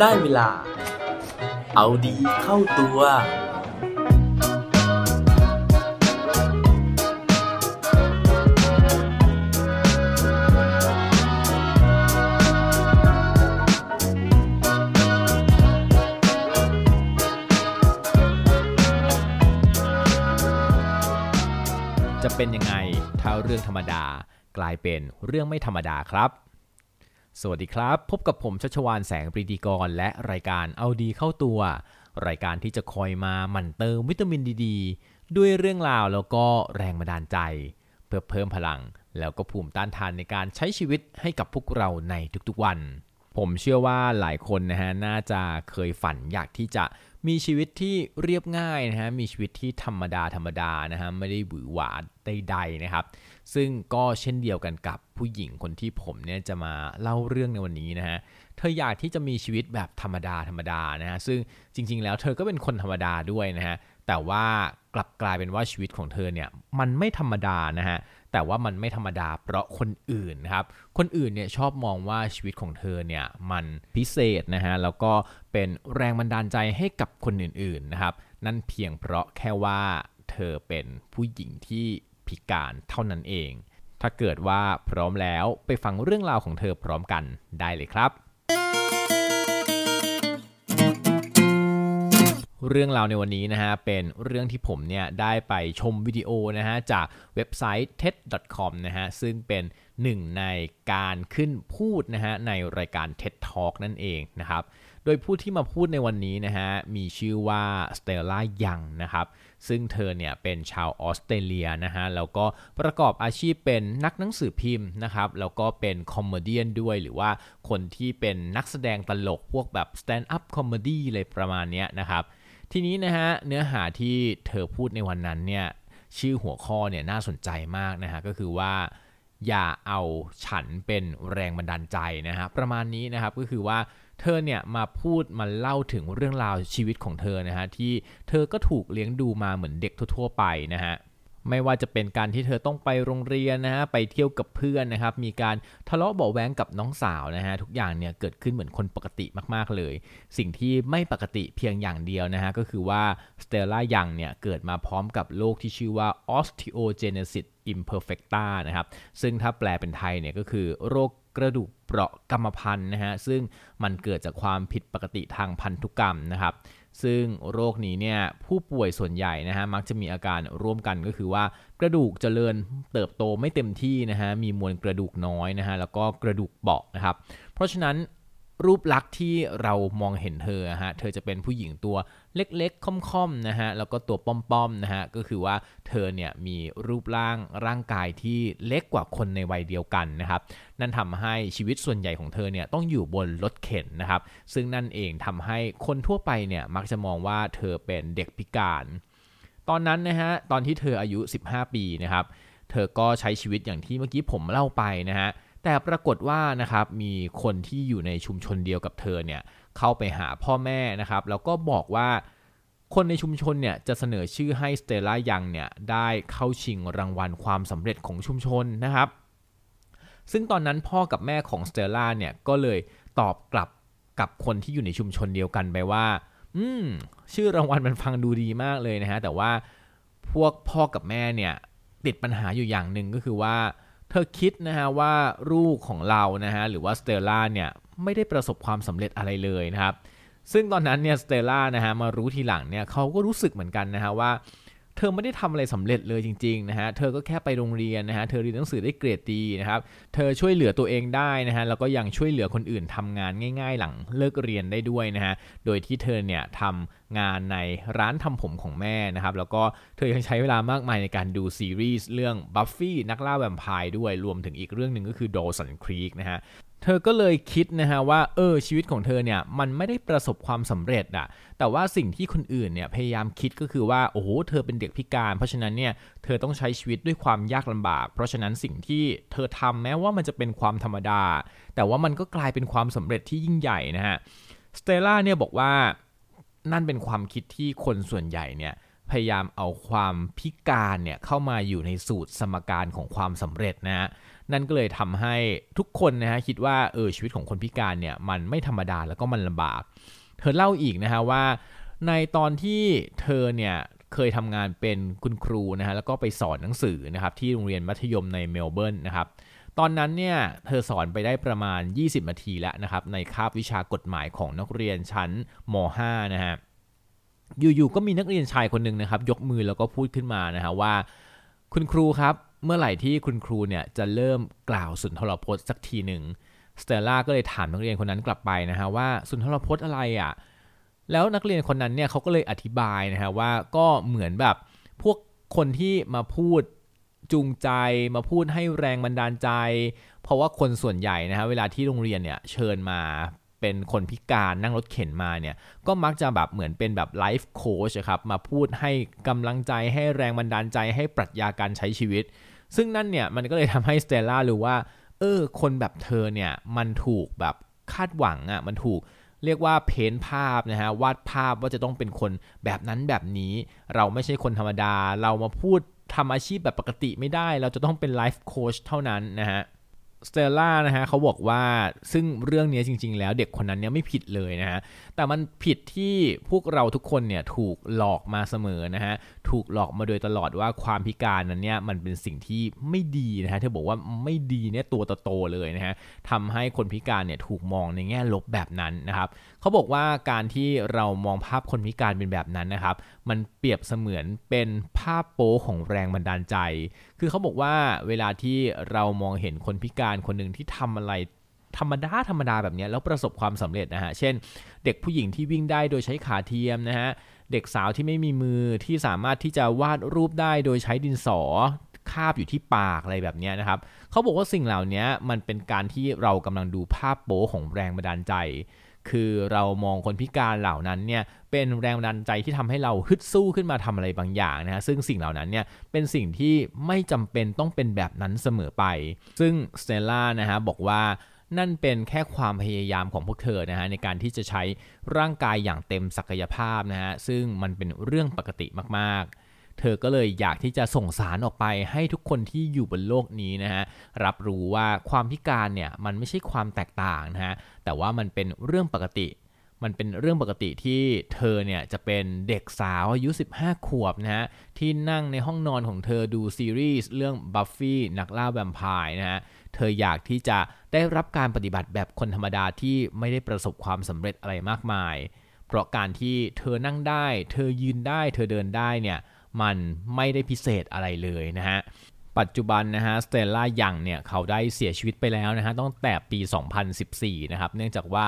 ได้เวลา เอาดีเข้าตัว จะเป็นยังไงถ้าเรื่องธรรมดากลายเป็นเรื่องไม่ธรรมดาครับ สวัสดีครับ พบกับผมชัชวานแสงปรีดีกร และรายการเอาดีเข้าตัว รายการที่จะคอยมาหมั่นเติมวิตามินดีดด้วยเรื่องราวแล้วก็แรงบันดาลใจ เพื่อเพิ่มพลัง แล้วก็ภูมิต้านทานในการใช้ชีวิตให้กับพวกเราในทุกๆวัน ผมเชื่อว่าหลายคนนะฮะน่าจะเคยฝันอยากที่จะ มีชีวิตที่เรียบง่ายนะฮะมีชีวิตที่ธรรมดาธรรมดานะฮะไม่ได้หวือหวาใดๆนะครับ ซึ่งก็เช่นเดียวกันกับผู้หญิงคนที่ผมเนี่ยจะมาเล่าเรื่องในวันนี้นะฮะเธออยากที่จะมีชีวิตแบบธรรมดาธรรมดานะฮะซึ่งจริง ๆ แล้วเธอก็เป็นคนธรรมดาด้วยนะฮะแต่ว่ากลับกลายเป็นว่าชีวิตของเธอเนี่ยมันไม่ธรรมดานะฮะ แต่ว่ามันไม่ธรรมดาเพราะคนอื่นครับ คนอื่นเนี่ยชอบมองว่าชีวิตของเธอเนี่ยมันพิเศษนะฮะ แล้วก็เป็นแรงบันดาลใจให้กับคนอื่นๆนะครับ นั่นเพียงเพราะแค่ว่าเธอเป็นผู้หญิงที่พิการเท่านั้นเอง ถ้าเกิดว่าพร้อมแล้วไปฟังเรื่องราวของเธอพร้อมกันได้เลยครับ เรื่องราวในวันนี้นะฮะเป็นเรื่องที่ผมเนี่ยได้ไปชมวิดีโอนะฮะจากเว็บไซต์ TED.com นะฮะซึ่งเป็นหนึ่งในการขึ้นพูดนะฮะในรายการ TED Talk นั่นเองนะครับโดยผู้ที่มาพูดในวันนี้นะฮะมีชื่อว่า Stella Young นะครับซึ่งเธอเนี่ยเป็นชาวออสเตรเลียนะฮะแล้วก็ประกอบอาชีพเป็นนักหนังสือพิมพ์นะครับแล้วก็เป็น comedy ด้วย หรือว่าคนที่เป็นนักแสดงตลกพวกแบบ stand-up comedy เลยประมาณนี้นะครับ ทีนี้นะฮะเนื้อหาที่เธอพูดในวันนั้นเนี่ยชื่อหัวข้อเนี่ยน่าสนใจมากนะฮะก็คือว่าอย่าเอาฉันเป็นแรงบันดาลใจนะฮะประมาณนี้นะครับก็คือว่าเธอเนี่ยมาพูดมาเล่าถึงเรื่องราวชีวิตของเธอนะฮะที่เธอก็ถูกเลี้ยงดูมาเหมือนเด็กทั่วๆไปนะฮะ ไม่ว่าจะเป็นการที่เธอต้องไปโรงเรียนนะฮะไปเที่ยวกับเพื่อนนะครับ มีการทะเลาะเบาะแว้งกับน้องสาวนะฮะทุกอย่างเนี่ยเกิดขึ้นเหมือนคนปกติมากๆเลย สิ่งที่ไม่ปกติเพียงอย่างเดียวนะฮะก็คือว่าสเตลล่ายังเนี่ยเกิดมาพร้อมกับโรคที่ชื่อว่า osteogenesis imperfecta นะครับซึ่งถ้าแปลเป็นไทยเนี่ยก็คือโรคกระดูกเปราะกรรมพันธุ์นะฮะซึ่งมันเกิดจากความผิดปกติทางพันธุกรรมนะครับ ซึ่งโรคนี้เนี่ยผู้ป่วยส่วนใหญ่นะฮะมักจะมีอาการร่วมกันก็คือว่ากระดูกเจริญเติบโตไม่เต็มที่นะฮะมีมวลกระดูกน้อยนะฮะแล้วก็กระดูกเบาะนะครับ เพราะฉะนั้น รูปลักษณ์ที่เรามองเห็นเธอฮะ เธอจะเป็นผู้หญิงตัวเล็กๆ ค่อมๆ นะฮะ แล้วก็ตัวป้อมๆ นะฮะ ก็คือว่าเธอเนี่ยมีรูปร่างร่างกายที่เล็กกว่าคนในวัยเดียวกันนะครับ นั่นทำให้ชีวิตส่วนใหญ่ของเธอเนี่ยต้องอยู่บนรถเข็นนะครับ ซึ่งนั่นเองทำให้คนทั่วไปเนี่ยมักจะมองว่าเธอเป็นเด็กพิการ ตอนนั้นนะฮะ ตอนที่เธออายุ 15 ปีนะครับ เธอก็ใช้ชีวิตอย่างที่เมื่อกี้ผมเล่าไปนะฮะ แต่ปรากฏว่านะครับมีคนที่อยู่ในชุมชนเดียวกับเธอเนี่ยเข้าไปหาพ่อแม่นะครับแล้วก็บอกว่าคนในชุมชนเนี่ยจะเสนอชื่อให้สเตลล่ายังเนี่ยได้เข้าชิงรางวัลความสำเร็จของชุมชนนะครับ ซึ่งตอนนั้นพ่อกับแม่ของสเตลล่าเนี่ยก็เลยตอบกลับกับคนที่อยู่ในชุมชนเดียวกันไปว่า อืม ชื่อรางวัลมันฟังดูดีมากเลยนะฮะ แต่ว่าพวกพ่อกับแม่เนี่ยติดปัญหาอยู่อย่างหนึ่งก็คือว่า เธอคิดนะฮะว่าลูกของเรานะฮะหรือว่า Stella เนี่ยไม่ได้ประสบความสำเร็จอะไรเลยนะครับซึ่งตอนนั้นเนี่ย Stella นะฮะมารู้ทีหลังเนี่ยเขาก็รู้สึกเหมือนกันนะฮะว่า เธอไม่ได้ทำอะไรสำเร็จเลยจริงๆนะฮะ เธอก็แค่ไปโรงเรียนนะฮะ เธอเรียนหนังสือได้เกรดดีนะครับ เธอช่วยเหลือตัวเองได้นะฮะ แล้วก็ยังช่วยเหลือคนอื่นทำงานง่าย ๆ หลังเลิกเรียนได้ด้วยนะฮะ โดยที่เธอเนี่ยทำงานในร้านทำผมของแม่นะครับ แล้วก็เธอยังใช้เวลามากมายในการดูซีรีส์เรื่องบัฟฟี่นักล่าแวมไพร์ด้วย รวมถึงอีกเรื่องหนึ่งก็คือ Dawson Creek นะฮะ เธอก็เลยคิดนะฮะว่าเออชีวิตของเธอเนี่ยมันไม่ได้ประสบความสำเร็จอะแต่ว่าสิ่งที่คนอื่นเนี่ยพยายามคิดก็คือว่าโอ้โหเธอเป็นเด็กพิการ เพราะฉะนั้นเนี่ยเธอต้องใช้ชีวิตด้วยความยากลำบาก เพราะฉะนั้นสิ่งที่เธอทำแม้ว่ามันจะเป็นความธรรมดา แต่ว่ามันก็กลายเป็นความสำเร็จที่ยิ่งใหญ่นะฮะสเตล่าเนี่ยบอกว่านั่นเป็นความคิดที่คนส่วนใหญ่เนี่ยพพยายามเอาความพิการเนี่ยเข้ามาอยู่ในสูตรสมการของความสำเร็จนะฮะ นั่นก็เลยทำให้ทุกคนนะฮะคิดว่าเออชีวิตของคนพิการเนี่ยมันไม่ธรรมดาแล้วก็มันลำบาก เธอเล่าอีกนะฮะว่า ในตอนที่เธอเนี่ยเคยทำงานเป็นคุณครูนะฮะแล้วก็ไปสอนหนังสือนะครับที่โรงเรียนมัธยมในเมลเบิร์นนะครับตอนนั้นเนี่ยเธอสอนไปได้ประมาณ 20 นาทีแล้วนะครับในคาบวิชากฎหมายของนักเรียนชั้นม .5 นะฮะอยู่ๆก็มีนักเรียนชายคนหนึ่งนะครับยกมือแล้วก็พูดขึ้นมานะฮะว่า คุณครูครับ เมื่อไหร่ที่คุณครูเนี่ยจะเริ่มกล่าวสุนทรพจน์สักทีหนึ่งสเตลล่าก็เลยถามนักเรียนคนนั้นกลับไปนะฮะว่าสุนทรพจน์อะไรอะ่ะแล้วนักเรียนคนนั้นเนี่ยเขาก็เลยอธิบายนะฮะว่าก็เหมือนแบบพวกคนที่มาพูดจูงใจมาพูดให้แรงบันดาลใจ เพราะว่าคนส่วนใหญ่นะฮะเวลาที่โรงเรียนเนี่ยเชิญมาเป็นคนพิการนั่งรถเข็นมาเนี่ยก็มักจะแบบเหมือนเป็นแบบไลฟ์โค้ชครับมาพูดให้กำลังใจให้แรงบันดาลใจให้ปรัชญาการใช้ชีวิต ซึ่งนั่นเนี่ยมันก็เลยทำให้สเตลล่ารู้ว่า เออ คนแบบเธอเนี่ยมันถูกแบบคาดหวังอะ่ะมันถูกเรียกว่า paint ภาพนะฮะวาดภาพว่าจะต้องเป็นคนแบบนั้นแบบนี้ เราไม่ใช่คนธรรมดา เรามาพูดทำอาชีพแบบปกติไม่ได้ เราจะต้องเป็นไลฟ์โค้ชเท่านั้นนะฮะ สเตลล่านะฮะเขาบอกว่าซึ่งเรื่องนี้จริง ๆ แล้วเด็กคนนั้นเนี่ยไม่ผิดเลยนะฮะแต่มันผิดที่พวกเราทุกคนเนี่ยถูกหลอกมาเสมอนะฮะถูกหลอกมาโดยตลอดว่าความพิการนั้นเนี่ยมันเป็นสิ่งที่ไม่ดีนะฮะเธอบอกว่าไม่ดีเนี่ยตัวโตๆเลยนะฮะทำให้คนพิการเนี่ยถูกมองในแง่ลบแบบนั้นนะครับเขาบอกว่าการที่เรามองภาพคนพิการเป็นแบบนั้นนะครับ มันเปรียบเสมือนเป็นภาพโป๊ของแรงบันดาลใจ คือเขาบอกว่าเวลาที่เรามองเห็นคนพิการคนหนึ่งที่ทำอะไรธรรมดาธรรมดาแบบนี้แล้วประสบความสำเร็จนะฮะ เช่น เด็กผู้หญิงที่วิ่งได้โดยใช้ขาเทียมนะฮะ เด็กสาวที่ไม่มีมือที่สามารถที่จะวาดรูปได้โดยใช้ดินสอคาบอยู่ที่ปากอะไรแบบนี้นะครับ เขาบอกว่าสิ่งเหล่านี้มันเป็นการที่เรากำลังดูภาพโป๊ของแรงบันดาลใจ คือเรามองคนพิการเหล่านั้นเนี่ยเป็นแรงบันใจที่ทำให้เราฮึดสู้ขึ้นมาทำอะไรบางอย่างนะฮะซึ่งสิ่งเหล่านั้นเนี่ยเป็นสิ่งที่ไม่จำเป็นต้องเป็นแบบนั้นเสมอไป ซึ่งสเตลล่านะฮะบอกว่านั่นเป็นแค่ความพยายามของพวกเธอนะฮะในการที่จะใช้ร่างกายอย่างเต็มศักยภาพนะฮะซึ่งมันเป็นเรื่องปกติมากๆ เธอก็เลยอยากที่จะส่งสารออกไปให้ทุกคนที่อยู่บนโลกนี้นะฮะรับรู้ว่าความพิการเนี่ยมันไม่ใช่ความแตกต่างนะฮะแต่ว่ามันเป็นเรื่องปกติ มันเป็นเรื่องปกติที่เธอเนี่ยจะเป็นเด็กสาวอายุ 15 ขวบนะฮะที่นั่งในห้องนอนของเธอดูซีรีส์เรื่องบัฟฟี่นักล่าแวมไพร์นะฮะเธออยากที่จะได้รับการปฏิบัติแบบคนธรรมดาที่ไม่ได้ประสบความสำเร็จอะไรมากมาย เพราะการที่เธอนั่งได้ เธอยืนได้ เธอเดินได้เนี่ย มันไม่ได้พิเศษอะไรเลยนะฮะปัจจุบันนะฮะสเตลล่ายังเนี่ยเขาได้เสียชีวิตไปแล้วนะฮะตั้งแต่ปี 2014 นะครับ เนื่องจากว่า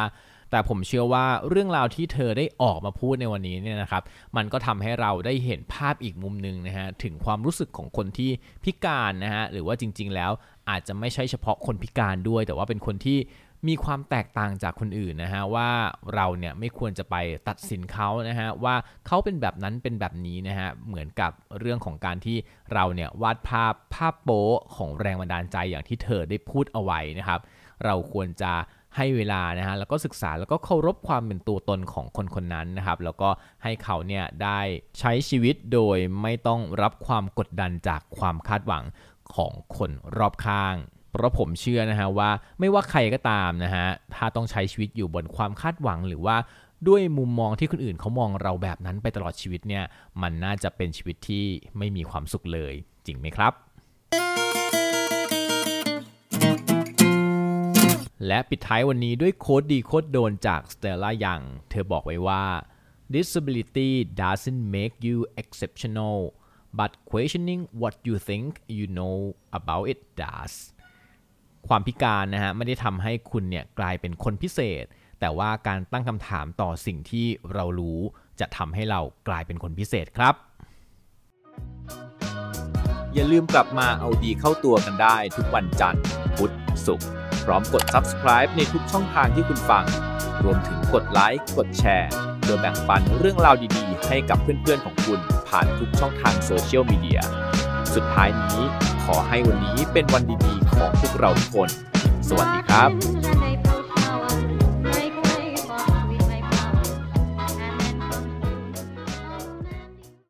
แต่ผมเชื่อว่าเรื่องราวที่เธอได้ออกมาพูดในวันนี้เนี่ยนะครับมันก็ทำให้เราได้เห็นภาพอีกมุมหนึ่งนะฮะถึงความรู้สึกของคนที่พิการนะฮะหรือว่าจริง ๆ แล้วอาจจะไม่ใช่เฉพาะคนพิการด้วย แต่ว่าเป็นคนที่ มีความแตกต่างจากคนอื่นนะฮะว่าเราเนี่ยไม่ควรจะไปตัดสินเขานะฮะว่าเขาเป็นแบบนั้นเป็นแบบนี้นะฮะเหมือนกับเรื่องของการที่เราเนี่ยวาดภาพภาพโป๊ของแรงบันดาลใจอย่างที่เธอได้พูดเอาไว้นะครับ เราควรจะให้เวลานะฮะแล้วก็ศึกษาแล้วก็เคารพความเป็นตัวตนของคนคนนั้นนะครับ แล้วก็ให้เขาเนี่ยได้ใช้ชีวิตโดยไม่ต้องรับความกดดันจากความคาดหวังของคนรอบข้าง เพราะผมเชื่อนะฮะว่าไม่ว่าใครก็ตามนะฮะถ้าต้องใช้ชีวิตอยู่บนความคาดหวังหรือว่าด้วยมุมมองที่คนอื่นเขามองเราแบบนั้นไปตลอดชีวิตเนี่ยมันน่าจะเป็นชีวิตที่ไม่มีความสุขเลย จริงไหมครับ และปิดท้ายวันนี้ด้วยโค้ดดีโค้ดโดนจาก Stella Young เธอบอกไว้ว่า disability doesn't make you exceptional but questioning what you think you know about it does ความพิการนะฮะไม่ได้ทำให้คุณเนี่ยกลายเป็นคนพิเศษ แต่ว่าการตั้งคำถามต่อสิ่งที่เรารู้ จะทำให้เรากลายเป็นคนพิเศษครับ อย่าลืมกลับมาเอาดีเข้าตัวกันได้ทุกวันจันทร์พุธศุกร์พร้อมกด subscribe ในทุกช่องทางที่คุณฟัง รวมถึงกดไลค์กดแชร์โดยแบ่งปันเรื่องราวดีๆ ให้กับเพื่อนๆของคุณผ่านทุกช่องทางโซเชียลมีเดียสุดท้ายนี้ขอให้วันนี้เป็นวันดี ของพวกเราทุกคน สวัสดีครับ